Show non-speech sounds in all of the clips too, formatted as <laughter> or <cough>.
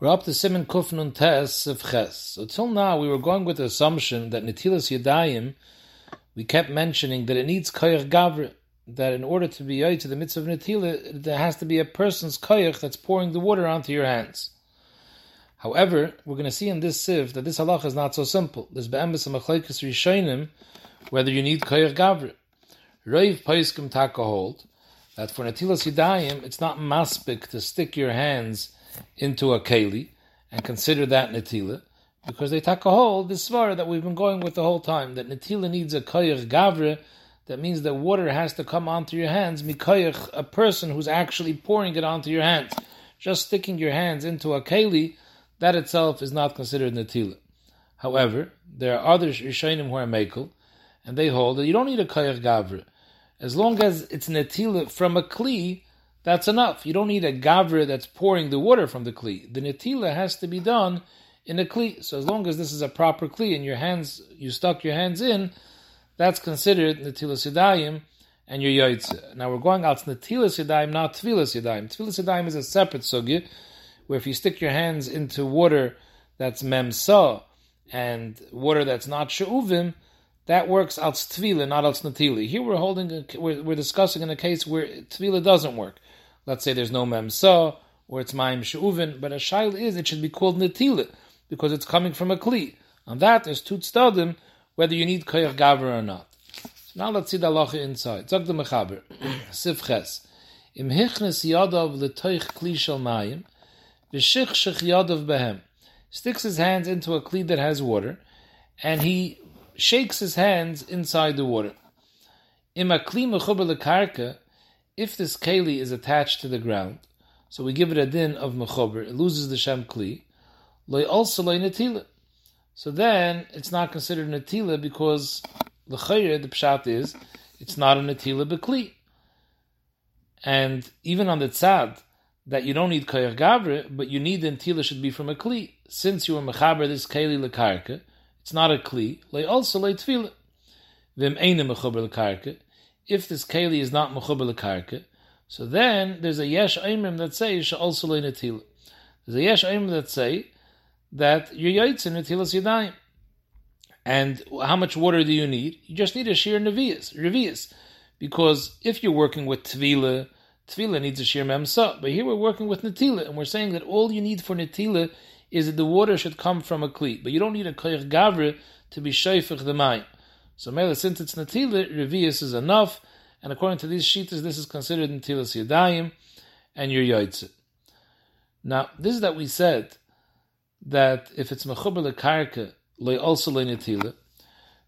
We're up to Simon Kufnun Tes of Ches. So till now we were going with the assumption that Netilas Yadayim, we kept mentioning that it needs Koyach Gavre, that in order to be to the mitzvah of Netila, there has to be a person's Koyach that's pouring the water onto your hands. However, we're going to see in this sieve that this halacha is not so simple. There's be'emes a machlekes rishonim whether you need koyach gavre. Reiv paiskim taka hold that for netilas yidayim it's not maspik to stick your hands into a keli and consider that netila because they take a hold this svara that we've been going with the whole time that netila needs a koyach gavre. That means that water has to come onto your hands. Mikoyach, a person who's actually pouring it onto your hands. Just sticking your hands into a keli that itself is not considered netila. However, there are other Rishonim who are mekel, and they hold that you don't need a koyach gavre. As long as it's netila from a kli, that's enough. You don't need a gavre that's pouring the water from the kli. The netila has to be done in a kli. So as long as this is a proper kli and your hands, you stuck your hands in, that's considered netila sidayim and your yaitze. Now we're going out to netila sidayim, not tvila sidayim. Tvila sidayim is a separate sugya where if you stick your hands into water that's memsa and water that's not she'uvim, that works al tvila, not al natili. Here we're holding, a, we're, we're, discussing in a case where tvila doesn't work. Let's say there's no memsa or it's ma'im she'uvin, but a shail is it should be called natila because it's coming from a kli. On that, there's two tzadim whether you need koyach gaver or not. So now let's see the halacha inside. Zog the mechaber, <clears throat> sifches. Im hichnes yadav l'toich kli shel mayim, V'shich shich yadav behem. Sticks his hands into a kli that has water, and he shakes his hands inside the water. Im a kli mechuber if this keli is attached to the ground, so we give it a din of mechuber, it loses the shem kli, loy also loy netila. So then it's not considered netila because the chayre, the pshat is, it's not a netila bekli. And even on the tzad, that you don't need koyach gavre, but you need the intila should be from a kli. Since you are mechaber this keli lekarka, it's not a kli. Lay also lay tefillah. Vim eine mechuber lekarka. If this keli is not mechuber lekarka, so then there's a yesh aimim that say also netila. There's a yesh aimim that say that you're yaitz netilas yadayim. And how much water do you need? You just need a sheer nevias, revias. Because if you're working with tefillah, Tefillah needs a shir memsa, but here we're working with netila, and we're saying that all you need for netila is that the water should come from a kli, but you don't need a koyach gavre to be shayfich the mayim. So mele, since it's netila, revius is enough, and according to these shitas, this is considered netilas yadayim, and your yaitze. Now, this is that we said that if it's mechuber lekarka, loy also loy netila.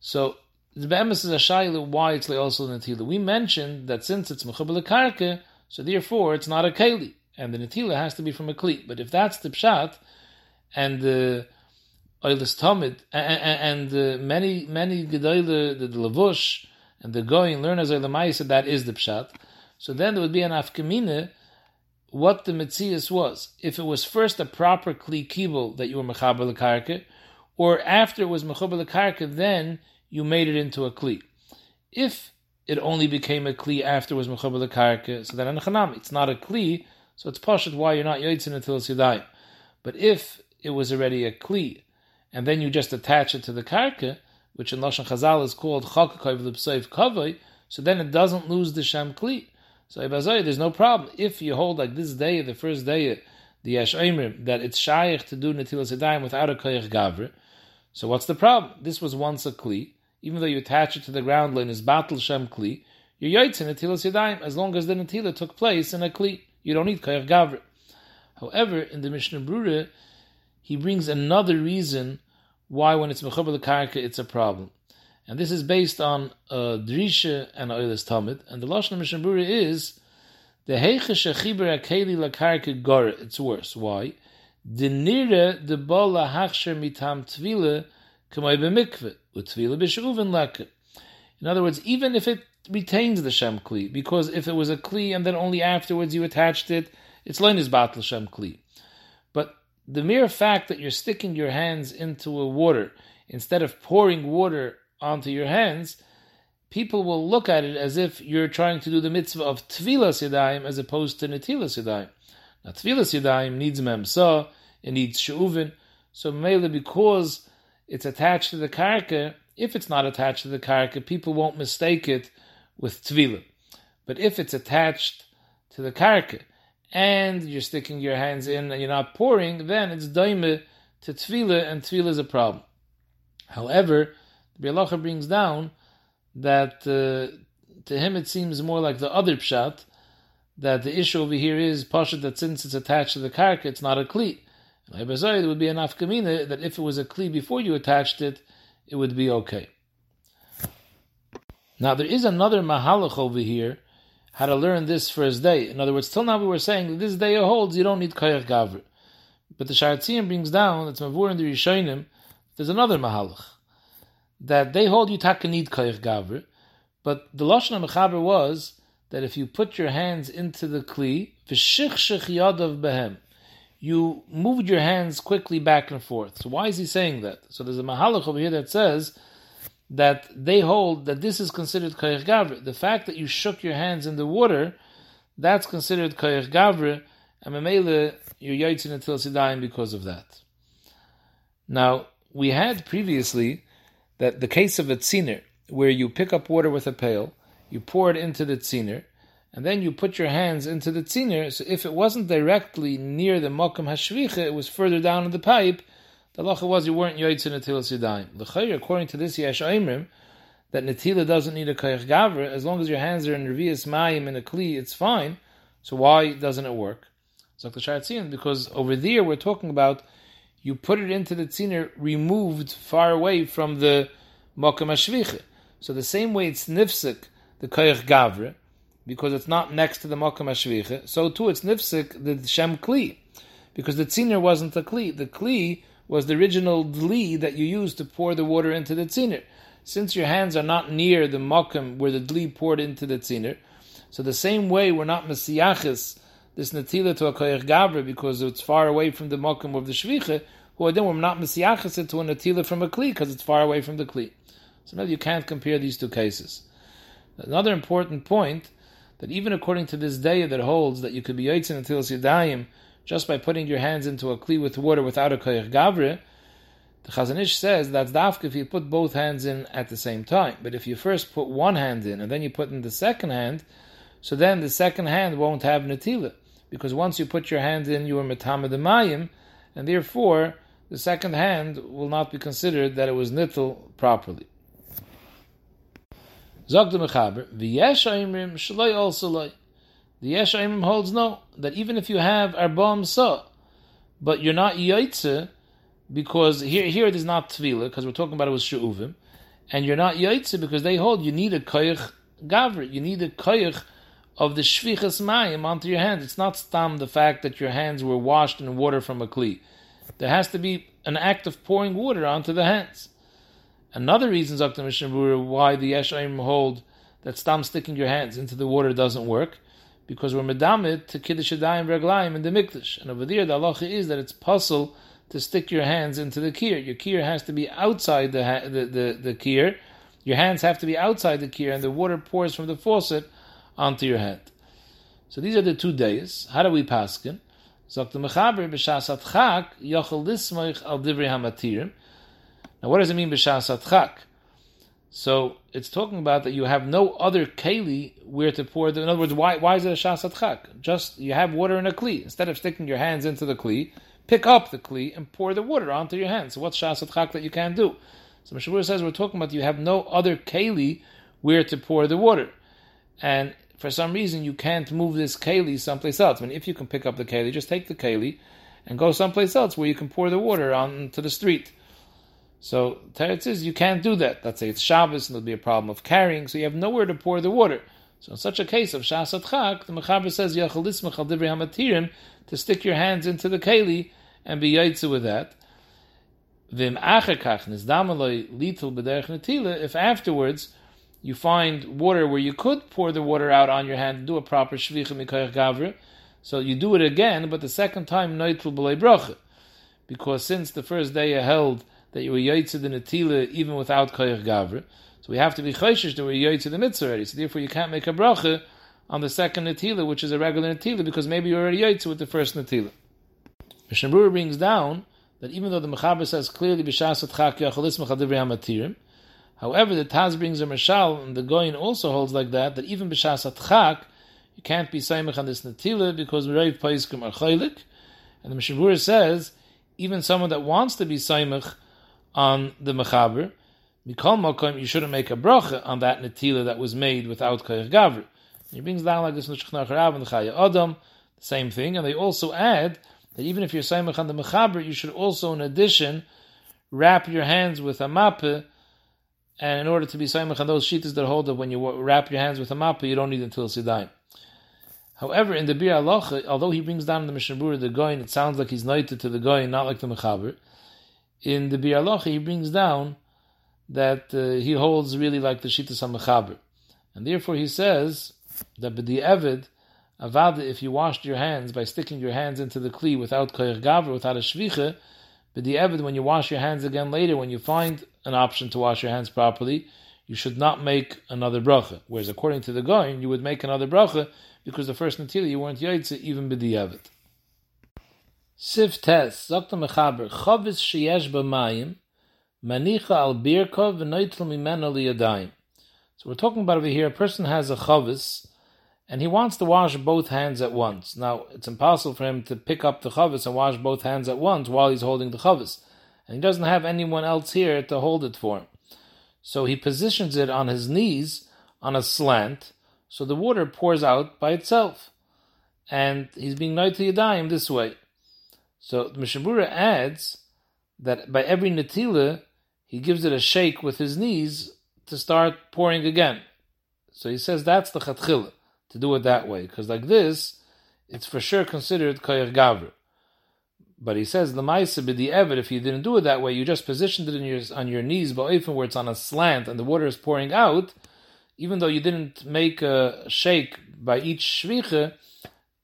So the be'emes is a shayla why it's loy also netila. We mentioned that since it's mechuber lekarka, so therefore, it's not a keli, and the netila has to be from a kli. But if that's the pshat, and the oilis tamid, and, the many many gedoyle, the, the levush and the going learn as said that is the pshat. So then there would be an afkamine what the mitzias was. If it was first a proper kli kibul that you were mechaber lekarke, or after it was mechaber lekarke, then you made it into a kli. If it only became a kli after it was mechaber lekarka, so then anachanami, it's not a kli, so it's pashut why you're not yotzin until it's yadayim. But if it was already a kli, and then you just attach it to the karka, which in Lashon Chazal is called chakakay v'lipsoiv kavay, so then it doesn't lose the sham kli. So Ibazai, there's no problem. If you hold like this day, the first day, the Yesh that it's shaykh to do netilas yadayim without a koyach gavre, so what's the problem? This was once a kli, even though you attach it to the ground line is battle shem kli, you're yoitz in netilas yadayim as long as the netila took place in a kli. You don't need koyach gavre. However, in the Mishnah Berurah, he brings another reason why when it's mechaber lekarka it's a problem, and this is based on uh, drisha and oilis tamid. And the lashon Mishnah is the heiche shechiber akeli lekarka gore. It's worse. Why? The nira the bola hachsher mitam tvila kamay b'mikveh. In other words, even if it retains the Shem Kli, because if it was a Kli and then only afterwards you attached it, it's Lein is Batal Shem Kli. The mere fact that you're sticking your hands into a water instead of pouring water onto your hands, people will look at it as if you're trying to do the mitzvah of Tvilas Yadayim as opposed to Netilas Yadayim. Now, Tvilas Yadayim needs Memsa, it needs she'uvin. So mele because it's attached to the karka, if it's not attached to the karka, people won't mistake it with tvila. But if it's attached to the karka and you're sticking your hands in and you're not pouring, then it's daime to tvila, and tvila is a problem. However, the Bialacha brings down that uh, to him it seems more like the other pshat, that the issue over here is pasha that since it's attached to the karka, it's not a kli. And it would be an afkamina that if it was a kli before you attached it, it would be okay. Now there is another mahalach over here, how to learn this for his day. In other words, till now we were saying this day holds you don't need koyach gavr. But the Sharatzian brings down, that's Mavur and the Rishonim, there's another mahalach. That they hold you taka need koyach gavr, but the Lashon Mechaber was that if you put your hands into the kli, v'shichshich yadav behem, you moved your hands quickly back and forth. So why is he saying that? So there's a mahalach over here that says that they hold that this is considered koyach gavre. The fact that you shook your hands in the water, that's considered koyach gavre, and memele you're until sidayim because of that. Now we had previously that the case of a tziner, where you pick up water with a pail, you pour it into the tziner, and then you put your hands into the tziner. So if it wasn't directly near the mokum hashvicha, it was further down in the pipe. The lacha was you weren't yoytzin until sidaim. The according to this yesh aimrim, that netila doesn't need a kayach gavra as long as your hands are in revius mayim in a kli, it's fine. So why doesn't it work? Because over there we're talking about you put it into the tziner removed far away from the hashvicha. So the same way it's nifsik the kayach gavra because it's not next to the Makam so too it's Nifsik, the Shem Kli, because the Tziner wasn't the Kli. The Kli was the original Dli that you used to pour the water into the Tziner. Since your hands are not near the Makam where the Dli poured into the Tziner, so the same way we're not Messiachis, this Natila to a Koyach Gavra, because it's far away from the Makam of the Shvicha, who then we're not Messiachis it to a Natila from a Kli, because it's far away from the Kli. So now you can't compare these two cases. Another important point that even according to this day that holds that you could be yotzin until yadayim just by putting your hands into a kli with water without a koyach gavre, the Chazon Ish says that's dafka if you put both hands in at the same time. But if you first put one hand in and then you put in the second hand, so then the second hand won't have natila. Because once you put your hand in, you are metama mayim, and therefore the second hand will not be considered that it was nittel properly. Zog the Mechaber, v'yesh aimrim shaloi also. The yesh aimrim holds no, that even if you have arbam sa, but you're not yaitze, because here here it is not tvila, because we're talking about it with she'uvim, and you're not yaitze because they hold you need a koyach gavri, you need a koyach of the shvichas mayim onto your hands. It's not stam the fact that your hands were washed in water from a kli. There has to be an act of pouring water onto the hands. Another reason, Zakta Mishnah why the Yeshayim hold that stam sticking your hands into the water doesn't work, because we're medamit to kiddush adayim reglaim in the mikdash, and over there the halacha is that it's puzzle to stick your hands into the kier. Your kier has to be outside the the the, the kier. Your hands have to be outside the kier, and the water pours from the faucet onto your hand. So these are the two days. How do we paskin? Al. Now, what does it mean b'shas atchak? So it's talking about that you have no other keli where to pour. The, in other words, why why is it a shas? Just you have water in a kli. Instead of sticking your hands into the kli, pick up the kli and pour the water onto your hands. So what's shas that you can't do? So Mishabur says we're talking about you have no other keli where to pour the water, and for some reason you can't move this keli someplace else. I mean, if you can pick up the keli, just take the keli and go someplace else where you can pour the water onto the street. So Teretz says you can't do that. Let's say it's Shabbos and there'll be a problem of carrying, so you have nowhere to pour the water. So in such a case of Shasat Chak, the Mechaber says Hamatirim to stick your hands into the keli and be yaitze with that. If afterwards you find water where you could pour the water out on your hand and do a proper shvicha mikayach gavra, so you do it again, but the second time noitul b'lei bracha, because since the first day you held that you were yaitze the netila even without koyach gavra. So we have to be chayshish that we're yaitze the mitzvah already. So therefore you can't make a bracha on the second netila, which is a regular netila, because maybe you're already yaitze with the first netila. Mishnah brings down that even though the Mechaber says clearly b'shas atchak hamatirim, however the Taz brings a mashal and the Goyin also holds like that that even b'shas atchak you can't be saimach on this natila because reiv paiskim are and the Mishnah says even someone that wants to be saimach on the Mechaber, mikol makom you shouldn't make a bracha on that natila that was made without koyach gavri. He brings down like this Shechnach Rav and Chayei Adam, the same thing, and they also add that even if you're Saimach on the Mechaber, you should also, in addition, wrap your hands with a mappe, and in order to be Saimach on those sheetas that hold that when you wrap your hands with a mappe, you don't need until Sidaim. However, in the Bir Allah, although he brings down the Mishnah the Goin, it sounds like he's knighted to the Goin, not like the Mechaber. In the Bir Allah, he brings down that uh, he holds really like the Shita HaMechaber. And therefore he says that the Evid, Avada, if you washed your hands by sticking your hands into the kli without koyer gavra, without a shvicha, but the evid, when you wash your hands again later, when you find an option to wash your hands properly, you should not make another bracha. Whereas according to the Goin, you would make another bracha because the first natila you weren't yaitze even b'di Dr. Mechaber, chavis sheyesh b'mayim, manicha al v'noitl mimena liyadayim. So we're talking about over here, a person has a chavis, and he wants to wash both hands at once. Now, it's impossible for him to pick up the chavis and wash both hands at once while he's holding the chavis. And he doesn't have anyone else here to hold it for him. So he positions it on his knees on a slant, so the water pours out by itself. And he's being noiti yadayim this way. So the Mishnah Berurah adds that by every natila, he gives it a shake with his knees to start pouring again. So he says that's the chatchila to do it that way, because like this, it's for sure considered koyer gavr. But he says the ma'isa evid. If you didn't do it that way, you just positioned it your on your knees, but even where it's on a slant and the water is pouring out, even though you didn't make a shake by each shvicha,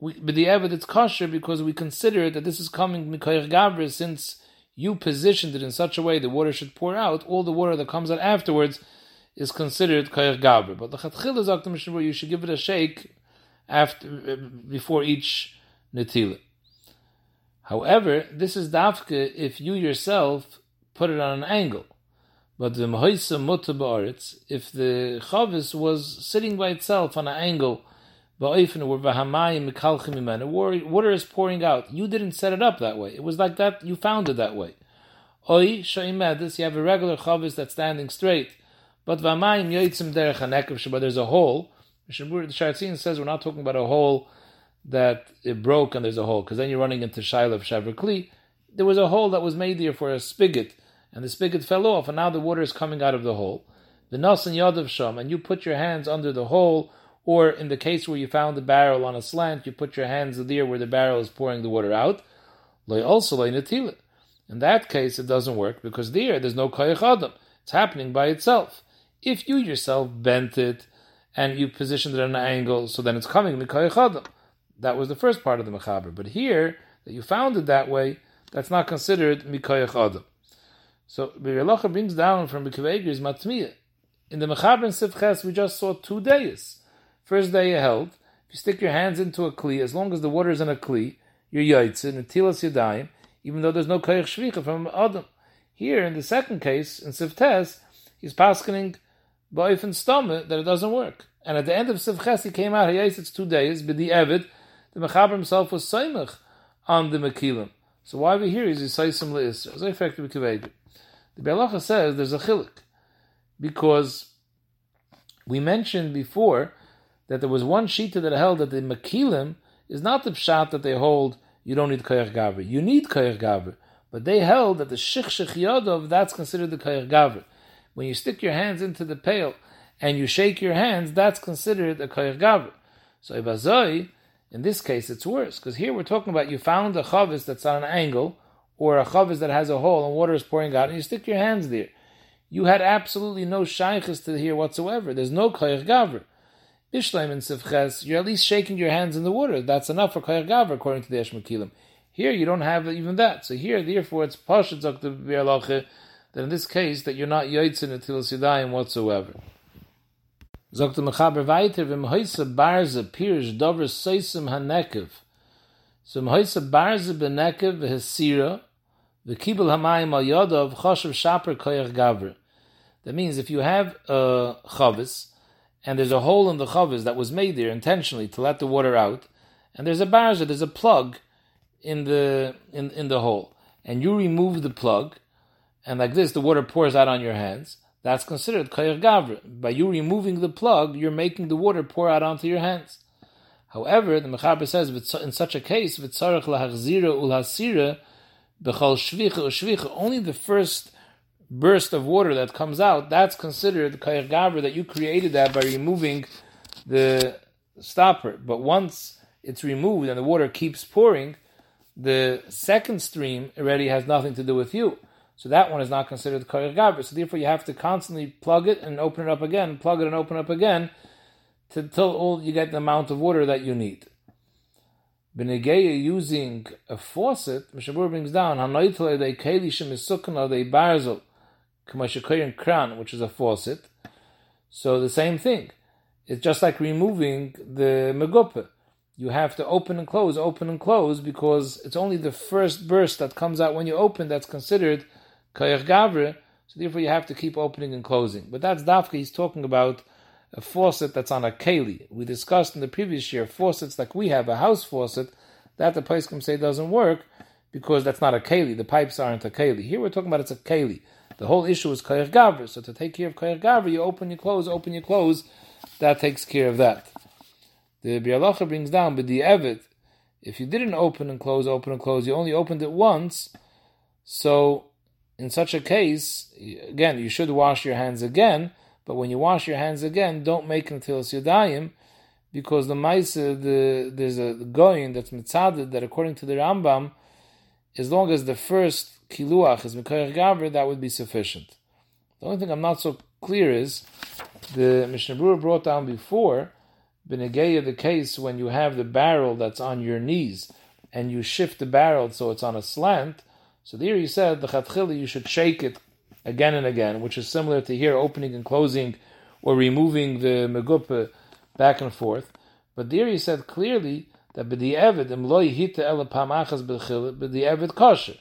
but the evid it's kosher because we consider that this is coming mikoyer gavr since you positioned it in such a way the water should pour out. All the water that comes out afterwards is considered kayer gaber. But the chatchil is Mishnah you should give it a shake after uh, before each netila. However, this is dafke if you yourself put it on an angle. But the mahoisa muta if the chavis was sitting by itself on an angle, water is pouring out. You didn't set it up that way. It was like that. You found it that way. Oi shayimedis, you have a regular chavis that's standing straight but v'amayim yoitzim derech hanekev but there's a hole. The Sharatzin says we're not talking about a hole that it broke and there's a hole, because then you're running into Shaila of Shavakli. There was a hole that was made there for a spigot, and the spigot fell off, and now the water is coming out of the hole. The nas and yadav sham, and you put your hands under the hole, or in the case where you found the barrel on a slant, you put your hands there where the barrel is pouring the water out. also lay In that case, it doesn't work because there, there's no koyach adam. It's happening by itself. If you yourself bent it and you positioned it at an angle, so then it's coming Mikoyach That was the first part of the Mechaber. But here, that you found it that way, that's not considered Mikoyach Adam. So Birelacha brings down from Mikvegris Matmiya. In the Mechaber and Sifches, we just saw two days. First day you held, if you stick your hands into a kli, as long as the water is in a kli, you're yoitzin, and tilas yadayim, even though there's no koyach shvicha from Adam. Here, in the second case, in Siftes, he's paskening Ba'ifin stomach that it doesn't work. And at the end of Sivches, he came out, he it's two days, but the Evid, the Mechaber himself was Saimach on the Mekilim. So why we here is he Saisim Le'isra. As I effective The Belacha says there's a chilik. Because we mentioned before that there was one shita that held that the Mekilim is not the pshat that they hold you don't need Koyach Gavri. You need Koyach Gavri. But they held that the Shich Shich Yodov, that's considered the Koyach Gavri when you stick your hands into the pail and you shake your hands, that's considered a koyer gavra. So ibazoi, in this case, it's worse because here we're talking about you found a chavis that's on an angle or a chavis that has a hole and water is pouring out, and you stick your hands there. You had absolutely no shaykhs to here whatsoever. There's no koyer gavra. Bishleim and Sivches, you're at least shaking your hands in the water. That's enough for koyer gavra according to the Eshmakilim. Here you don't have even that. So here, therefore, it's pashut zakta bi'alacha that in this case that you're not yoitzin until sidayim whatsoever. Zok the mechaber weiter v'm hoyse barze pirish dover soisim hanekev. So Mhoisa Barza Benekev V'Hesira V'Kibel Hamayim Al Yodov Choshev Shaper Koyach Gavra. That means if you have a chavis, and there's a hole in the chavis that was made there intentionally to let the water out, and there's a barza, there's a plug in the in, in the hole, and you remove the plug, and like this the water pours out on your hands, that's considered koyer gavra. By you removing the plug, you're making the water pour out onto your hands. However, the Mechaber says in such a case, v'tzarech lahachzira ulhasira b'chol shvicha u'shvicha, only the first burst of water that comes out, that's considered koyer gavra, that you created that by removing the stopper. But once it's removed and the water keeps pouring, the second stream already has nothing to do with you. So that one is not considered koyer gavra. So therefore, you have to constantly plug it and open it up again, plug it and open it up again, until all you get the amount of water that you need. Benegeya using a faucet, Mishabur brings down hanoitle they kelishim is sukkana they barzel k'mashakoyin kran, which is a faucet. So the same thing. It's just like removing the megupa. You have to open and close, open and close, because it's only the first burst that comes out when you open that's considered Koyach Gavre, so therefore you have to keep opening and closing. But that's Dafka, he's talking about a faucet that's on a keli. We discussed in the previous year faucets like we have, a house faucet, that the can say doesn't work because that's not a keli. The pipes aren't a keli. Here we're talking about it's a keli. The whole issue is koyach gavre. So to take care of koyach gavre, you open, you close, open, you close. That takes care of that. The Bialacha brings down, but the Evet, if you didn't open and close, open and close, you only opened it once. So in such a case, again, you should wash your hands again, but when you wash your hands again, don't make until yadayim, because the Maisa, the, there's a goyin that's mitzaded that according to the Rambam, as long as the first kiluach is Mikoyach Gavr, that would be sufficient. The only thing I'm not so clear is, the Mishnah Berurah brought down before, Benegeya, the case when you have the barrel that's on your knees, and you shift the barrel so it's on a slant, so there he said the chatchila you should shake it again and again, which is similar to here opening and closing or removing the megupa back and forth. But there he said clearly that b'di evid imloi hita ela pamachas b'di evid kosher.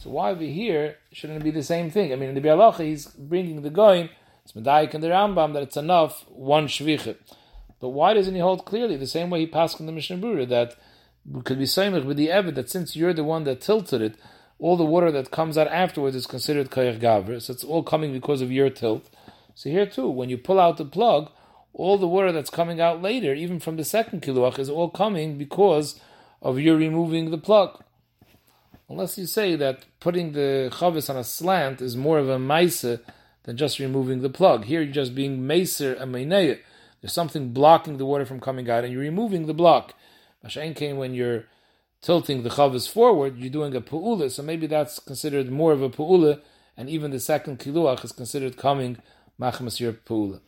So why over here shouldn't it be the same thing? I mean, in the Bialacha he's bringing the going. It's medayik and the Rambam that it's enough one shvicha. But why doesn't he hold clearly the same way he passed in the Mishnah Berurah that could be saying with the evid that since you're the one that tilted it all the water that comes out afterwards is considered koyach gavr. So it's all coming because of your tilt. So here too, when you pull out the plug, all the water that's coming out later, even from the second kiluach, is all coming because of your removing the plug. Unless you say that putting the chavis on a slant is more of a maisa than just removing the plug. Here you're just being maser and meineya. There's something blocking the water from coming out, and you're removing the block. Mashain came when you're tilting the chavas forward, you're doing a pu'ula, so maybe that's considered more of a pu'ula, and even the second kiluach is considered coming machmas your pu'ula.